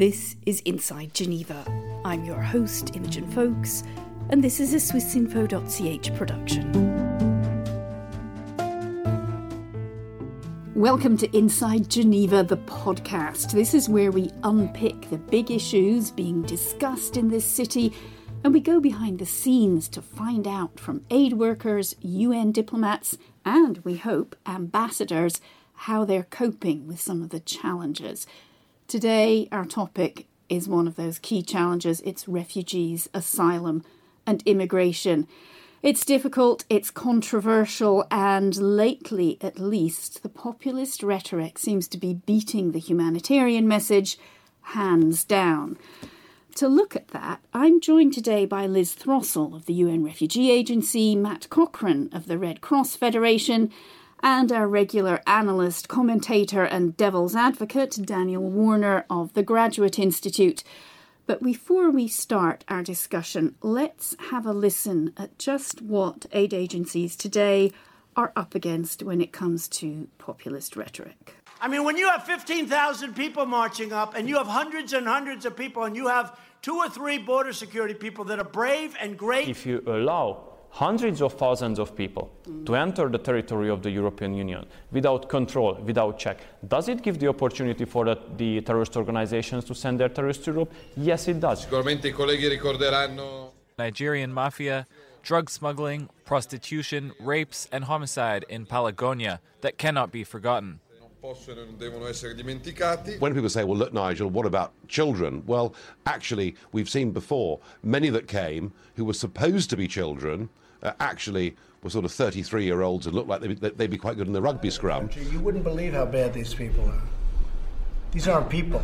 This is Inside Geneva. I'm your host, Imogen Foulkes, and this is a swissinfo.ch production. Welcome to Inside Geneva, the podcast. This is where we unpick the big issues being discussed in this city and we go behind the scenes to find out from aid workers, UN diplomats, and we hope ambassadors how they're coping with some of the challenges. Today, our topic is one of those key challenges it's refugees, asylum, and immigration. It's difficult, it's controversial, and lately, at least, the populist rhetoric seems to be beating the humanitarian message hands down. To look at that, I'm joined today by Liz Throssell of the UN Refugee Agency, Matt Cochrane of the Red Cross Federation, and our regular analyst, commentator, and devil's advocate, Daniel Warner of the Graduate Institute. But before we start our discussion, let's have a listen at just what aid agencies today are up against when it comes to populist rhetoric. I mean, when you have 15,000 people marching up and you have hundreds and hundreds of people and you have two or three border security people that are brave and great. If you allow hundreds of thousands of people mm. to enter the territory of the European Union without control, without check. Does it give the opportunity for the, the terrorist organizations to send their terrorists to Europe? Yes, it does. Sicuramente i colleghi ricorderanno Nigerian mafia, drug smuggling, prostitution, rapes, and homicide in Palagonia that cannot be forgotten. When people say, well, look, Nigel, what about children? Well, actually, we've seen before many that came who were supposed to be children uh, actually were sort of 33 year olds and looked like they'd, they'd be quite good in the rugby scrum. You wouldn't believe how bad these people are. These aren't people,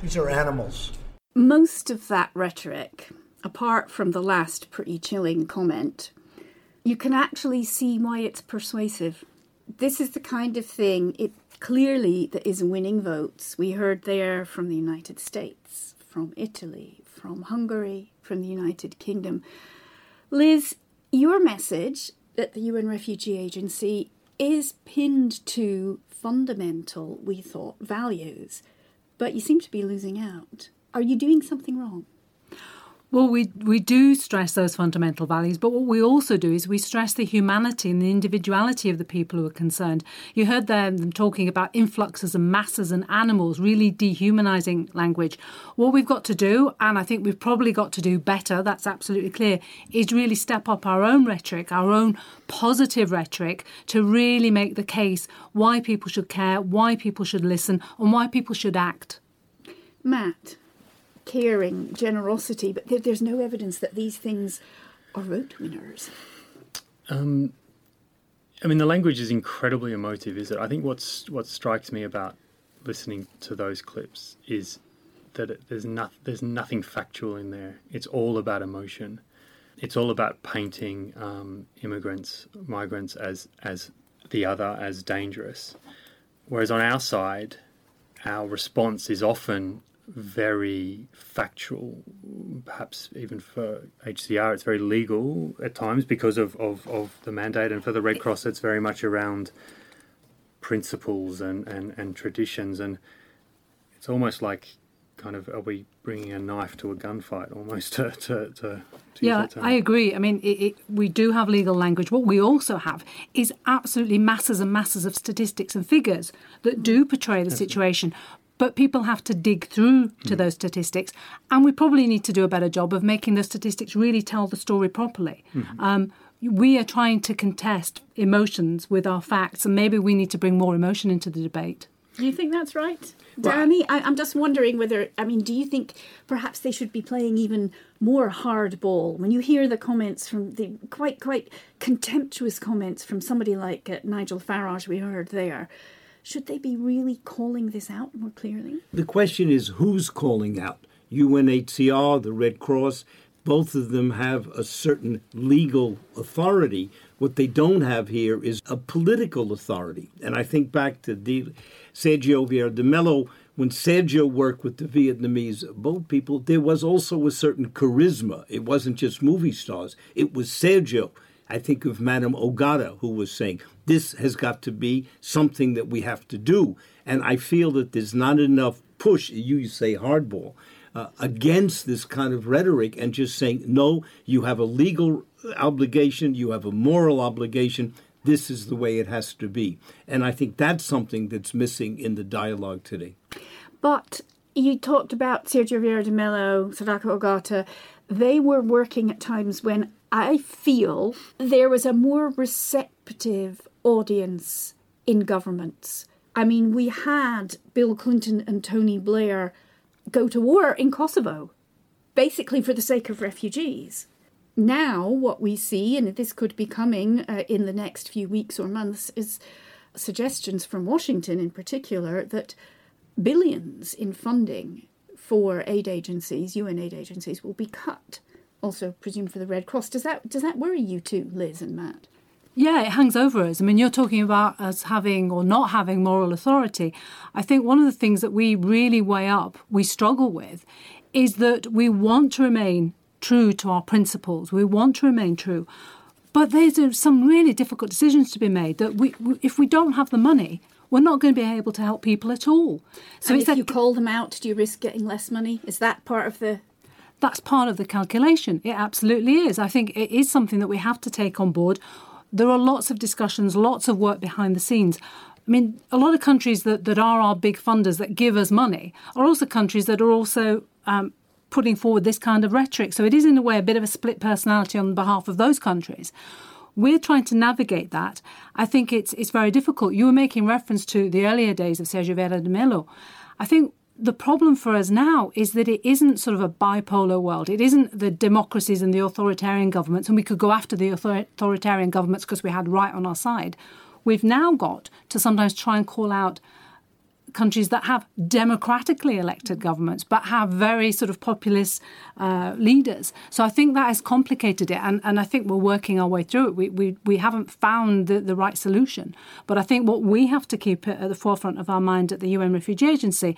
these are animals. Most of that rhetoric, apart from the last pretty chilling comment, you can actually see why it's persuasive this is the kind of thing it clearly that is winning votes. We heard there from the United States, from Italy, from Hungary, from the United Kingdom. Liz, your message at the UN Refugee Agency is pinned to fundamental, we thought, values, but you seem to be losing out. Are you doing something wrong? Well, we, we do stress those fundamental values, but what we also do is we stress the humanity and the individuality of the people who are concerned. You heard them talking about influxes and masses and animals, really dehumanizing language. What we've got to do, and I think we've probably got to do better, that's absolutely clear, is really step up our own rhetoric, our own positive rhetoric to really make the case why people should care, why people should listen, and why people should act. Matt caring, generosity, but there, there's no evidence that these things are vote winners. Um, I mean, the language is incredibly emotive, is it? I think what's what strikes me about listening to those clips is that it, there's not there's nothing factual in there. It's all about emotion. It's all about painting um, immigrants, migrants as as the other, as dangerous. Whereas on our side, our response is often very factual, perhaps even for HCR, it's very legal at times because of, of, of the mandate. And for the Red Cross, it's very much around principles and, and, and traditions. And it's almost like kind of are we bringing a knife to a gunfight almost to, to, to, to yeah i agree i mean it, it, we do have legal language what we also have is absolutely masses and masses of statistics and figures that do portray the situation but people have to dig through to mm. those statistics, and we probably need to do a better job of making the statistics really tell the story properly. Mm-hmm. Um, we are trying to contest emotions with our facts, and maybe we need to bring more emotion into the debate. Do you think that's right, Danny? I, am just wondering whether, I mean, do you think perhaps they should be playing even more hardball? When you hear the comments from the quite, quite contemptuous comments from somebody like uh, Nigel Farage, we heard there, should they be really calling this out more clearly? The question is who's calling out? UNHCR, the Red Cross, both of them have a certain legal authority. What they don't have here is a political authority. And I think back to Sergio Vieira de Mello, when Sergio worked with the Vietnamese boat people, there was also a certain charisma. It wasn't just movie stars, it was Sergio. I think of Madame Ogata, who was saying, this has got to be something that we have to do. And I feel that there's not enough push, you say hardball, uh, against this kind of rhetoric and just saying, no, you have a legal obligation, you have a moral obligation. This is the way it has to be. And I think that's something that's missing in the dialogue today. But you talked about Sergio Vieira de Mello, Sadako Ogata. They were working at times when I feel there was a more receptive audience in governments. I mean, we had Bill Clinton and Tony Blair go to war in Kosovo, basically for the sake of refugees. Now, what we see, and this could be coming uh, in the next few weeks or months, is suggestions from Washington in particular that billions in funding for aid agencies, UN aid agencies, will be cut. Also, presumed for the Red Cross. Does that does that worry you too, Liz and Matt? Yeah, it hangs over us. I mean, you're talking about us having or not having moral authority. I think one of the things that we really weigh up, we struggle with, is that we want to remain true to our principles. We want to remain true. But there's some really difficult decisions to be made that we, if we don't have the money, we're not going to be able to help people at all. So and if you call them out, do you risk getting less money? Is that part of the that's part of the calculation. It absolutely is. I think it is something that we have to take on board there are lots of discussions, lots of work behind the scenes. I mean, a lot of countries that, that are our big funders that give us money are also countries that are also um, putting forward this kind of rhetoric. So it is, in a way, a bit of a split personality on behalf of those countries. We're trying to navigate that. I think it's it's very difficult. You were making reference to the earlier days of Sergio Vieira de Mello. I think the problem for us now is that it isn't sort of a bipolar world. It isn't the democracies and the authoritarian governments, and we could go after the authoritarian governments because we had right on our side. We've now got to sometimes try and call out countries that have democratically elected governments but have very sort of populist uh, leaders. So I think that has complicated it, and, and I think we're working our way through it. We, we, we haven't found the, the right solution. But I think what we have to keep at the forefront of our mind at the UN Refugee Agency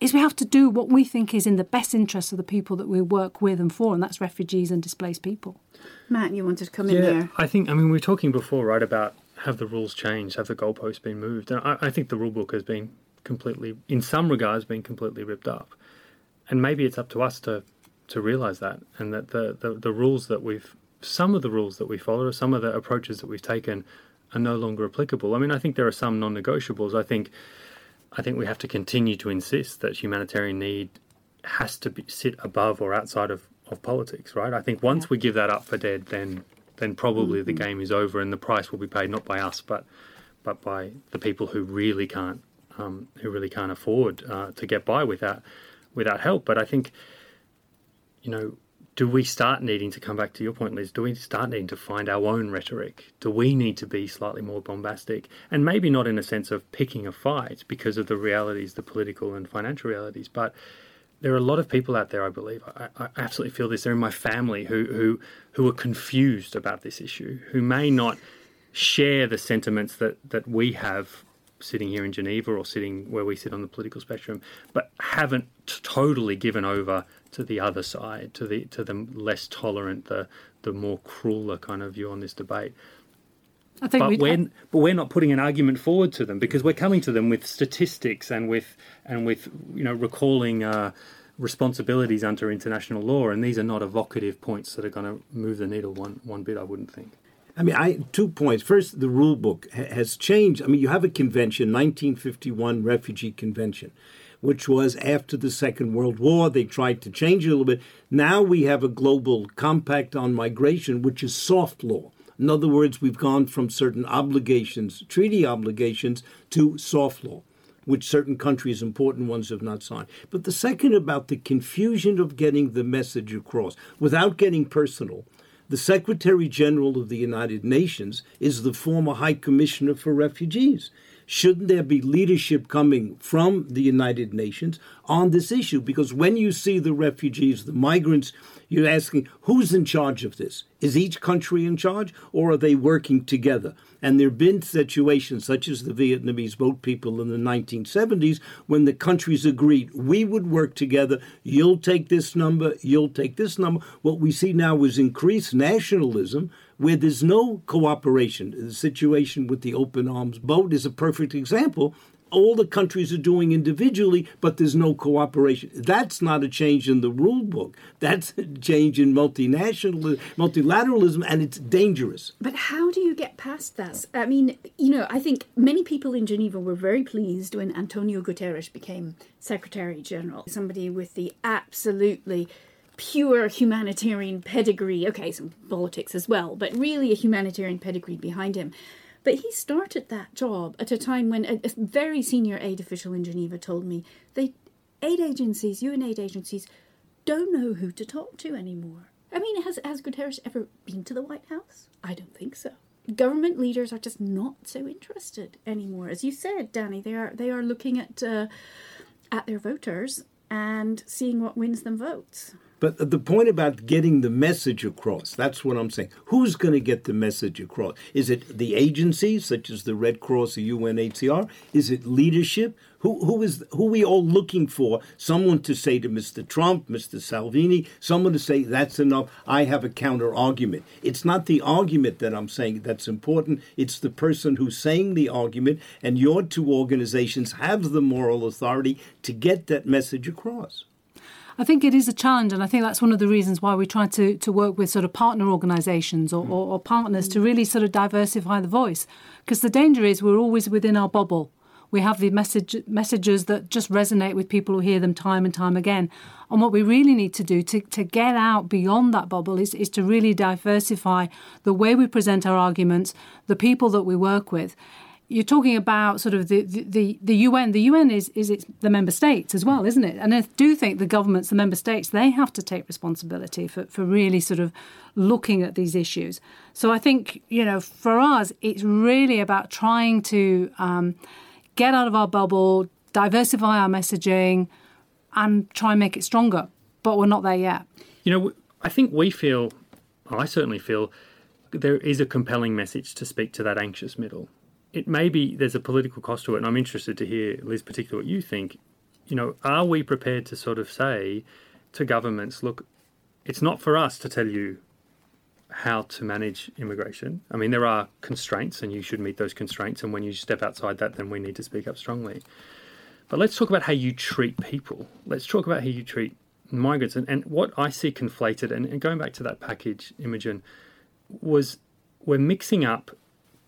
is we have to do what we think is in the best interest of the people that we work with and for, and that's refugees and displaced people. Matt, you wanted to come yeah, in there. I think, I mean, we were talking before, right, about have the rules changed, have the goalposts been moved? And I, I think the rule book has been completely, in some regards, been completely ripped up. And maybe it's up to us to, to realise that, and that the, the, the rules that we've, some of the rules that we follow, or some of the approaches that we've taken are no longer applicable. I mean, I think there are some non negotiables. I think I think we have to continue to insist that humanitarian need has to be, sit above or outside of, of politics, right? I think once yeah. we give that up for dead, then then probably mm-hmm. the game is over and the price will be paid not by us, but but by the people who really can't um, who really can't afford uh, to get by without without help. But I think you know do we start needing to come back to your point, Liz? Do we start needing to find our own rhetoric? Do we need to be slightly more bombastic? And maybe not in a sense of picking a fight because of the realities, the political and financial realities, but there are a lot of people out there, I believe. I, I absolutely feel this. They're in my family who, who, who are confused about this issue, who may not share the sentiments that, that we have sitting here in Geneva or sitting where we sit on the political spectrum, but haven't t- totally given over to the other side, to the to the less tolerant, the the more crueler kind of view on this debate. I think but we're, but we're not putting an argument forward to them because we're coming to them with statistics and with and with you know recalling uh, responsibilities under international law, and these are not evocative points that are going to move the needle one one bit. I wouldn't think. I mean, I two points. First, the rule book has changed. I mean, you have a convention, 1951 Refugee Convention which was after the Second World War. They tried to change it a little bit. Now we have a global compact on migration, which is soft law. In other words, we've gone from certain obligations, treaty obligations, to soft law, which certain countries, important ones, have not signed. But the second about the confusion of getting the message across without getting personal. The Secretary General of the United Nations is the former High Commissioner for Refugees. Shouldn't there be leadership coming from the United Nations on this issue? Because when you see the refugees, the migrants, you're asking who's in charge of this? Is each country in charge or are they working together? And there have been situations such as the Vietnamese boat people in the 1970s when the countries agreed we would work together. You'll take this number, you'll take this number. What we see now is increased nationalism where there's no cooperation. The situation with the open arms boat is a perfect example all the countries are doing individually, but there's no cooperation. That's not a change in the rule book. That's a change in multinational multilateralism, and it's dangerous. But how do you get past that? I mean, you know, I think many people in Geneva were very pleased when Antonio Guterres became Secretary General, somebody with the absolutely pure humanitarian pedigree. Okay, some politics as well, but really a humanitarian pedigree behind him. But he started that job at a time when a, a very senior aid official in Geneva told me they aid agencies, UN aid agencies, don't know who to talk to anymore. I mean, has has Guterres ever been to the White House? I don't think so. Government leaders are just not so interested anymore. As you said, Danny, they are they are looking at uh, at their voters and seeing what wins them votes. But the point about getting the message across, that's what I'm saying. Who's going to get the message across? Is it the agencies, such as the Red Cross or UNHCR? Is it leadership? Who, who is who are we all looking for? Someone to say to Mr. Trump, Mr. Salvini, someone to say that's enough. I have a counter argument. It's not the argument that I'm saying that's important. It's the person who's saying the argument, and your two organizations have the moral authority to get that message across. I think it is a challenge, and I think that's one of the reasons why we try to, to work with sort of partner organisations or, mm. or, or, partners to really sort of diversify the voice. Because the danger is we're always within our bubble. We have the message, messages that just resonate with people who hear them time and time again. And what we really need to do to, to get out beyond that bubble is, is to really diversify the way we present our arguments, the people that we work with you're talking about sort of the, the, the UN. The UN is, is it's the member states as well, isn't it? And I do think the governments, the member states, they have to take responsibility for, for really sort of looking at these issues. So I think, you know, for us, it's really about trying to um, get out of our bubble, diversify our messaging, and try and make it stronger. But we're not there yet. You know, I think we feel, I certainly feel, there is a compelling message to speak to that anxious middle it may be there's a political cost to it, and I'm interested to hear, Liz, particularly what you think. You know, are we prepared to sort of say to governments, look, it's not for us to tell you how to manage immigration. I mean, there are constraints, and you should meet those constraints. And when you step outside that, then we need to speak up strongly. But let's talk about how you treat people. Let's talk about how you treat migrants. And, and what I see conflated, and, and going back to that package, Imogen, was we're mixing up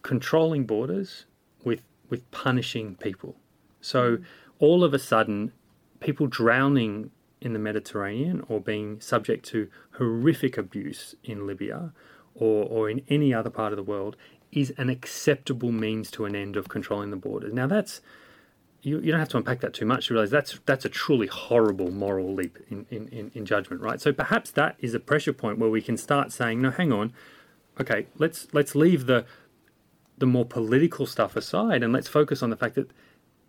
controlling borders with with punishing people. So all of a sudden, people drowning in the Mediterranean or being subject to horrific abuse in Libya or, or in any other part of the world is an acceptable means to an end of controlling the borders. Now that's you, you don't have to unpack that too much to realize that's that's a truly horrible moral leap in, in, in, in judgment, right? So perhaps that is a pressure point where we can start saying, no, hang on, okay, let's let's leave the the more political stuff aside and let's focus on the fact that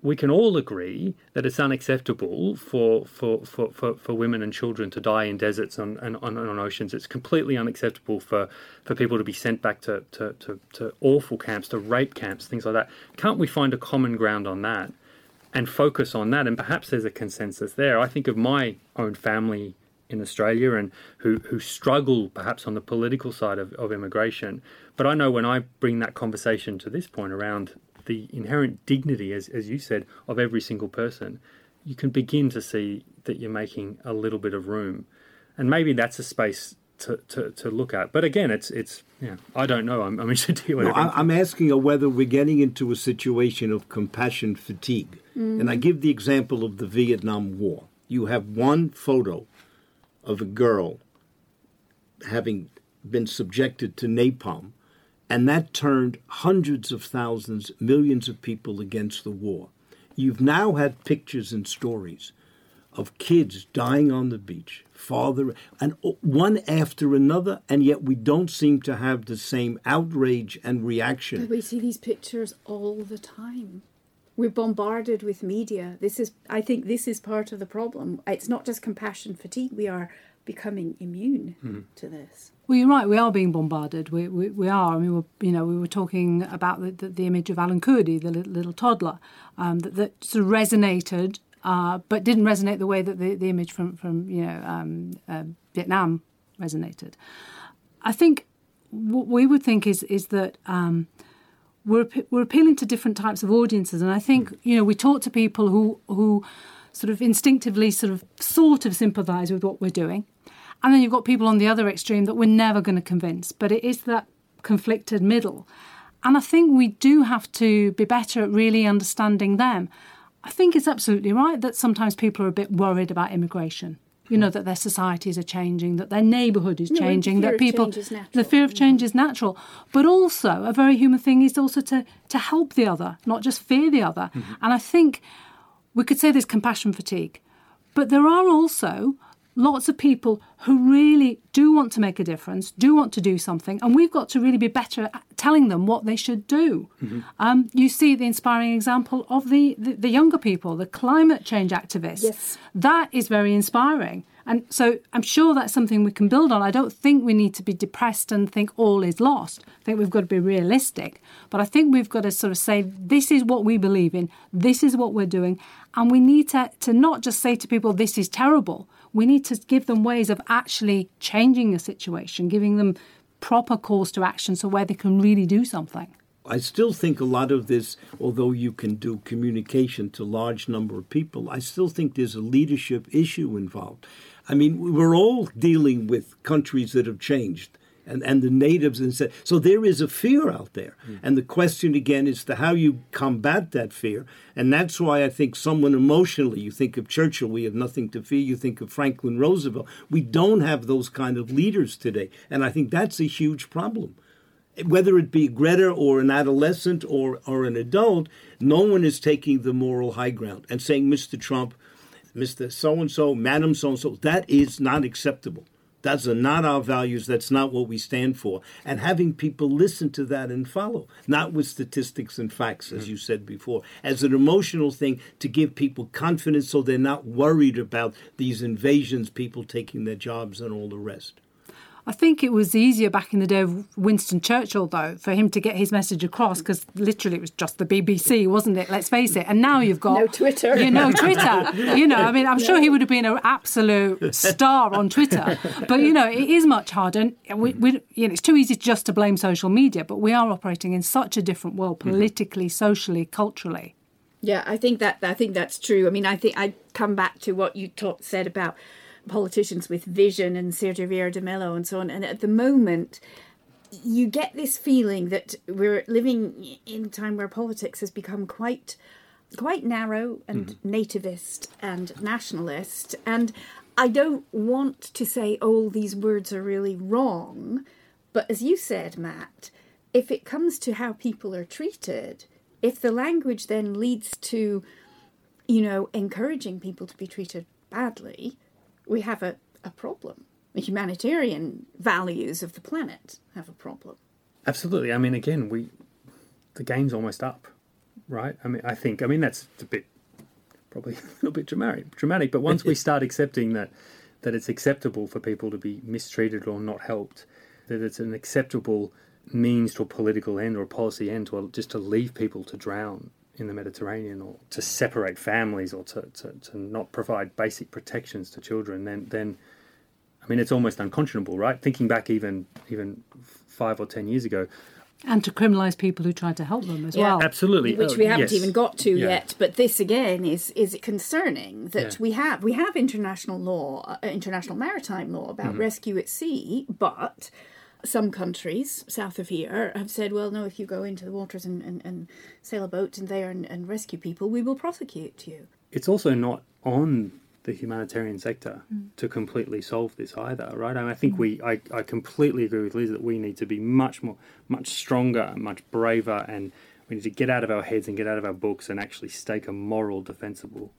we can all agree that it's unacceptable for, for, for, for, for women and children to die in deserts and on, on, on, oceans. It's completely unacceptable for, for people to be sent back to, to, to, to awful camps, to rape camps, things like that. Can't we find a common ground on that and focus on that? And perhaps there's a consensus there. I think of my own family in Australia and who, who struggle perhaps on the political side of, of immigration. But I know when I bring that conversation to this point around the inherent dignity, as, as you said, of every single person, you can begin to see that you're making a little bit of room. And maybe that's a space to, to, to look at. But again, it's it's yeah, I don't know. I'm, I'm interested to hear no, I'm asking whether we're getting into a situation of compassion fatigue. Mm. And I give the example of the Vietnam War. You have one photo of a girl having been subjected to napalm, and that turned hundreds of thousands, millions of people against the war. You've now had pictures and stories of kids dying on the beach, father, and one after another, and yet we don't seem to have the same outrage and reaction. But we see these pictures all the time we're bombarded with media. This is, I think, this is part of the problem. It's not just compassion fatigue. We are becoming immune mm. to this. Well, you're right. We are being bombarded. We we, we are. I mean, we're, you know, we were talking about the, the, the image of Alan Kurdi, the little, little toddler, um, that, that sort of resonated, uh, but didn't resonate the way that the, the image from from you know um, uh, Vietnam resonated. I think what we would think is is that. Um, we're we're appealing to different types of audiences, and I think mm. you know we talk to people who who sort of instinctively sort of sort of sympathise with what we're doing, and then you've got people on the other extreme that we're never going to convince. But it is that conflicted middle, and I think we do have to be better at really understanding them. I think it's absolutely right that sometimes people are a bit worried about immigration you know that their societies are changing that their neighborhood is No, changing fear that of people change is natural. the fear of change is natural. But also a very human thing is also to to help the other not just fear the other. Mm-hmm. And i think we could say there's compassion fatigue. But there are also lots of people who really do want to make a difference, do want to do something, and we've got to really be better at telling them what they should do. Um, you see the inspiring example of the, the, the younger people, the climate change activists. Yes. That is very inspiring. And so I'm sure that's something we can build on. I don't think we need to be depressed and think all is lost. I think we've got to be realistic. But I think we've got to sort of say, this is what we believe in, this is what we're doing. And we need to, to not just say to people, this is terrible. We need to give them ways of actually changing the situation, giving them proper calls to action so where they can really do something. I still think a lot of this, although you can do communication to large number of people, I still think there's a leadership issue involved. I mean, we're all dealing with countries that have changed. And, and the natives and so, so there is a fear out there hmm. and the question again is to how you combat that fear and that's why i think someone emotionally you think of churchill we have nothing to fear you think of franklin roosevelt we don't have those kind of leaders today and i think that's a huge problem whether it be Greta or an adolescent or, or an adult, no one is taking the moral high ground and saying, Mr. Trump, Mr. So and so, Madam so and so, that is not acceptable. That's not our values. That's not what we stand for. And having people listen to that and follow, not with statistics and facts, as mm-hmm. you said before, as an emotional thing to give people confidence so they're not worried about these invasions, people taking their jobs, and all the rest. I think it was easier back in the day of Winston Churchill, though, for him to get his message across because literally it was just the BBC, wasn't it? Let's face it. And now you've got No Twitter. You know, Twitter. You know, I mean, I'm sure he would have been an absolute star on Twitter, but you know, it is much harder. And we, we, you know, it's too easy just to blame social media, but we are operating in such a different world, mm-hmm. politically, socially, culturally. Yeah, I think that I think that's true. I mean, I think I come back to what you talk, said about politicians with vision and Sergio Vieira de Mello and so on. And at the moment, you get this feeling that we're living in a time where politics has become quite quite narrow and mm-hmm. nativist and nationalist and I don't want to say all these words are really wrong but as you said Matt if it comes to how people are treated if the language then leads to you know encouraging people to be treated badly we have a, a problem the humanitarian values of the planet have a problem Absolutely. I mean, again, we the game's almost up, right? I mean, I think. I mean, that's a bit probably a little bit dramatic. Dramatic, but once we start accepting that that it's acceptable for people to be mistreated or not helped, that it's an acceptable means to a political end or a policy end to just to leave people to drown in the Mediterranean or to separate families or to, to, to not provide basic protections to children, then then I mean, it's almost unconscionable, right? Thinking back even even five or ten years ago, And to criminalise people who try to help them as Yeah. well. absolutely, which Oh, we haven't yes. even got to Yeah. yet. But this again is is concerning that Yeah. we have we have international law, uh, international maritime law about Mm-hmm. rescue at sea, but some countries south of here have said, well, no, if you go into the waters and, and, and sail a boat in there and, and rescue people, we will prosecute you. it's also not on the humanitarian sector hmm. to completely solve this either, right? And I think hmm. we, I, I completely agree with Liz that we need to be much more, much stronger, much braver, and we need to get out of our heads and get out of our books and actually stake a moral, defensible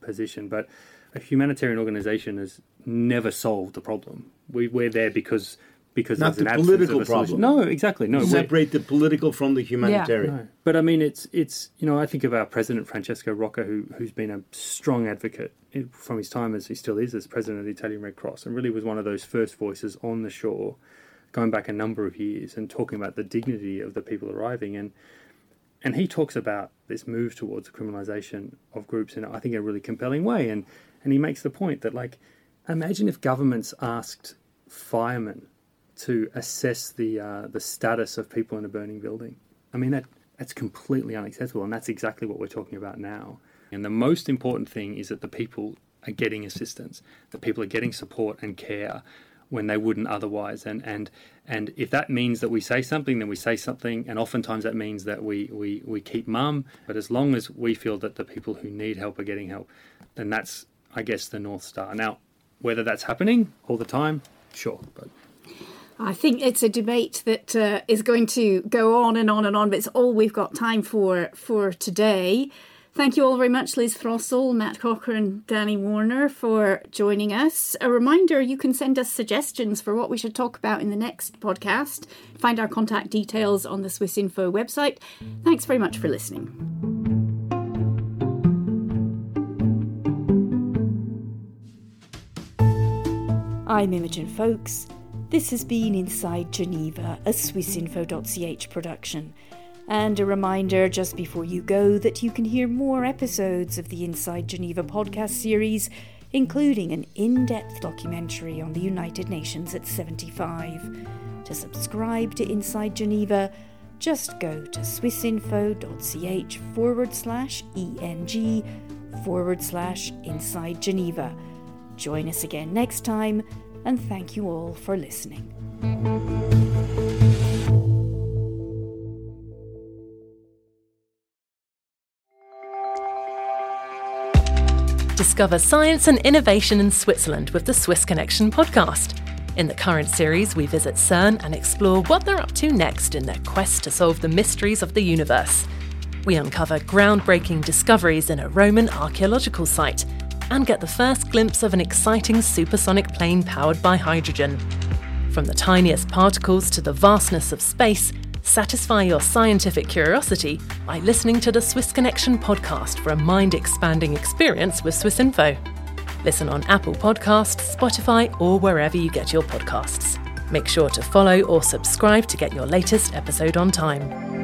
position. But a humanitarian organisation has never solved the problem. We, we're there because because Not there's an the absence political of a problem. No, exactly. No, we're- Separate the political from the humanitarian. no. But I mean, it's it's you know I think of our president Francesco Rocca, who who's been a strong advocate from his time as he still is as president of the Italian Red Cross, and really was one of those first voices on the shore, going back a number of years and talking about the dignity of the people arriving and. And he talks about this move towards the criminalisation of groups in, I think, a really compelling way. And, and he makes the point that, like, imagine if governments asked firemen to assess the uh, the status of people in a burning building. I mean, that That's completely unacceptable, and that's exactly what we're talking about now. And the most important thing is that the people are getting assistance, that people are getting support and care when they wouldn't otherwise. And and and if that means that we say something, then we say something. And oftentimes that means that we we we keep mum. But as long as we feel that the people who need help are getting help, then that's I guess the north star. Now, whether that's happening all the time, sure, but. I think it's a debate that uh, is going to go on and on and on, but it's all we've got time for for today. Thank you all very much, Liz Throssell, Matt Cochrane, and Danny Warner, for joining us. A reminder you can send us suggestions for what we should talk about in the next podcast. Find our contact details on the Swiss Info website. Thanks very much for listening. I'm Imogen Foulkes. This has been Inside Geneva, a swissinfo.ch production. And a reminder just before you go that you can hear more episodes of the Inside Geneva podcast series, including an in depth documentary on the United Nations at 75. To subscribe to Inside Geneva, just go to swissinfo.ch forward slash ENG forward slash Inside Geneva. Join us again next time, and thank you all for listening. Discover science and innovation in Switzerland with the Swiss Connection podcast. In the current series, we visit CERN and explore what they're up to next in their quest to solve the mysteries of the universe. We uncover groundbreaking discoveries in a Roman archaeological site and get the first glimpse of an exciting supersonic plane powered by hydrogen. From the tiniest particles to the vastness of space, Satisfy your scientific curiosity by listening to the Swiss Connection podcast for a mind expanding experience with Swiss Info. Listen on Apple Podcasts, Spotify, or wherever you get your podcasts. Make sure to follow or subscribe to get your latest episode on time.